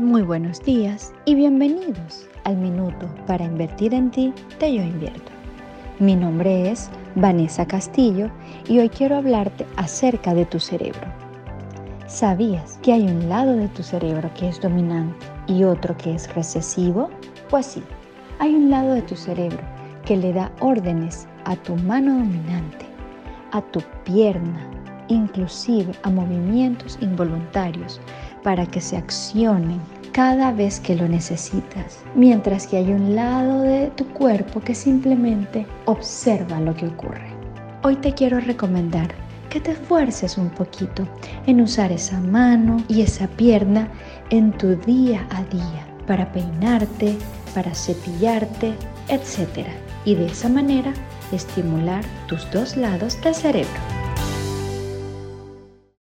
Muy buenos días y bienvenidos al minuto para invertir en ti de Yo Invierto. Mi nombre es Vanessa Castillo y hoy quiero hablarte acerca de tu cerebro. ¿Sabías que hay un lado de tu cerebro que es dominante y otro que es recesivo? Pues sí, hay un lado de tu cerebro que le da órdenes a tu mano dominante, a tu pierna, inclusive a movimientos involuntarios para que se accionen cada vez que lo necesitas, mientras que hay un lado de tu cuerpo que simplemente observa lo que ocurre. Hoy te quiero recomendar que te esfuerces un poquito en usar esa mano y esa pierna en tu día a día para peinarte, para cepillarte, etc. Y de esa manera estimular tus dos lados del cerebro.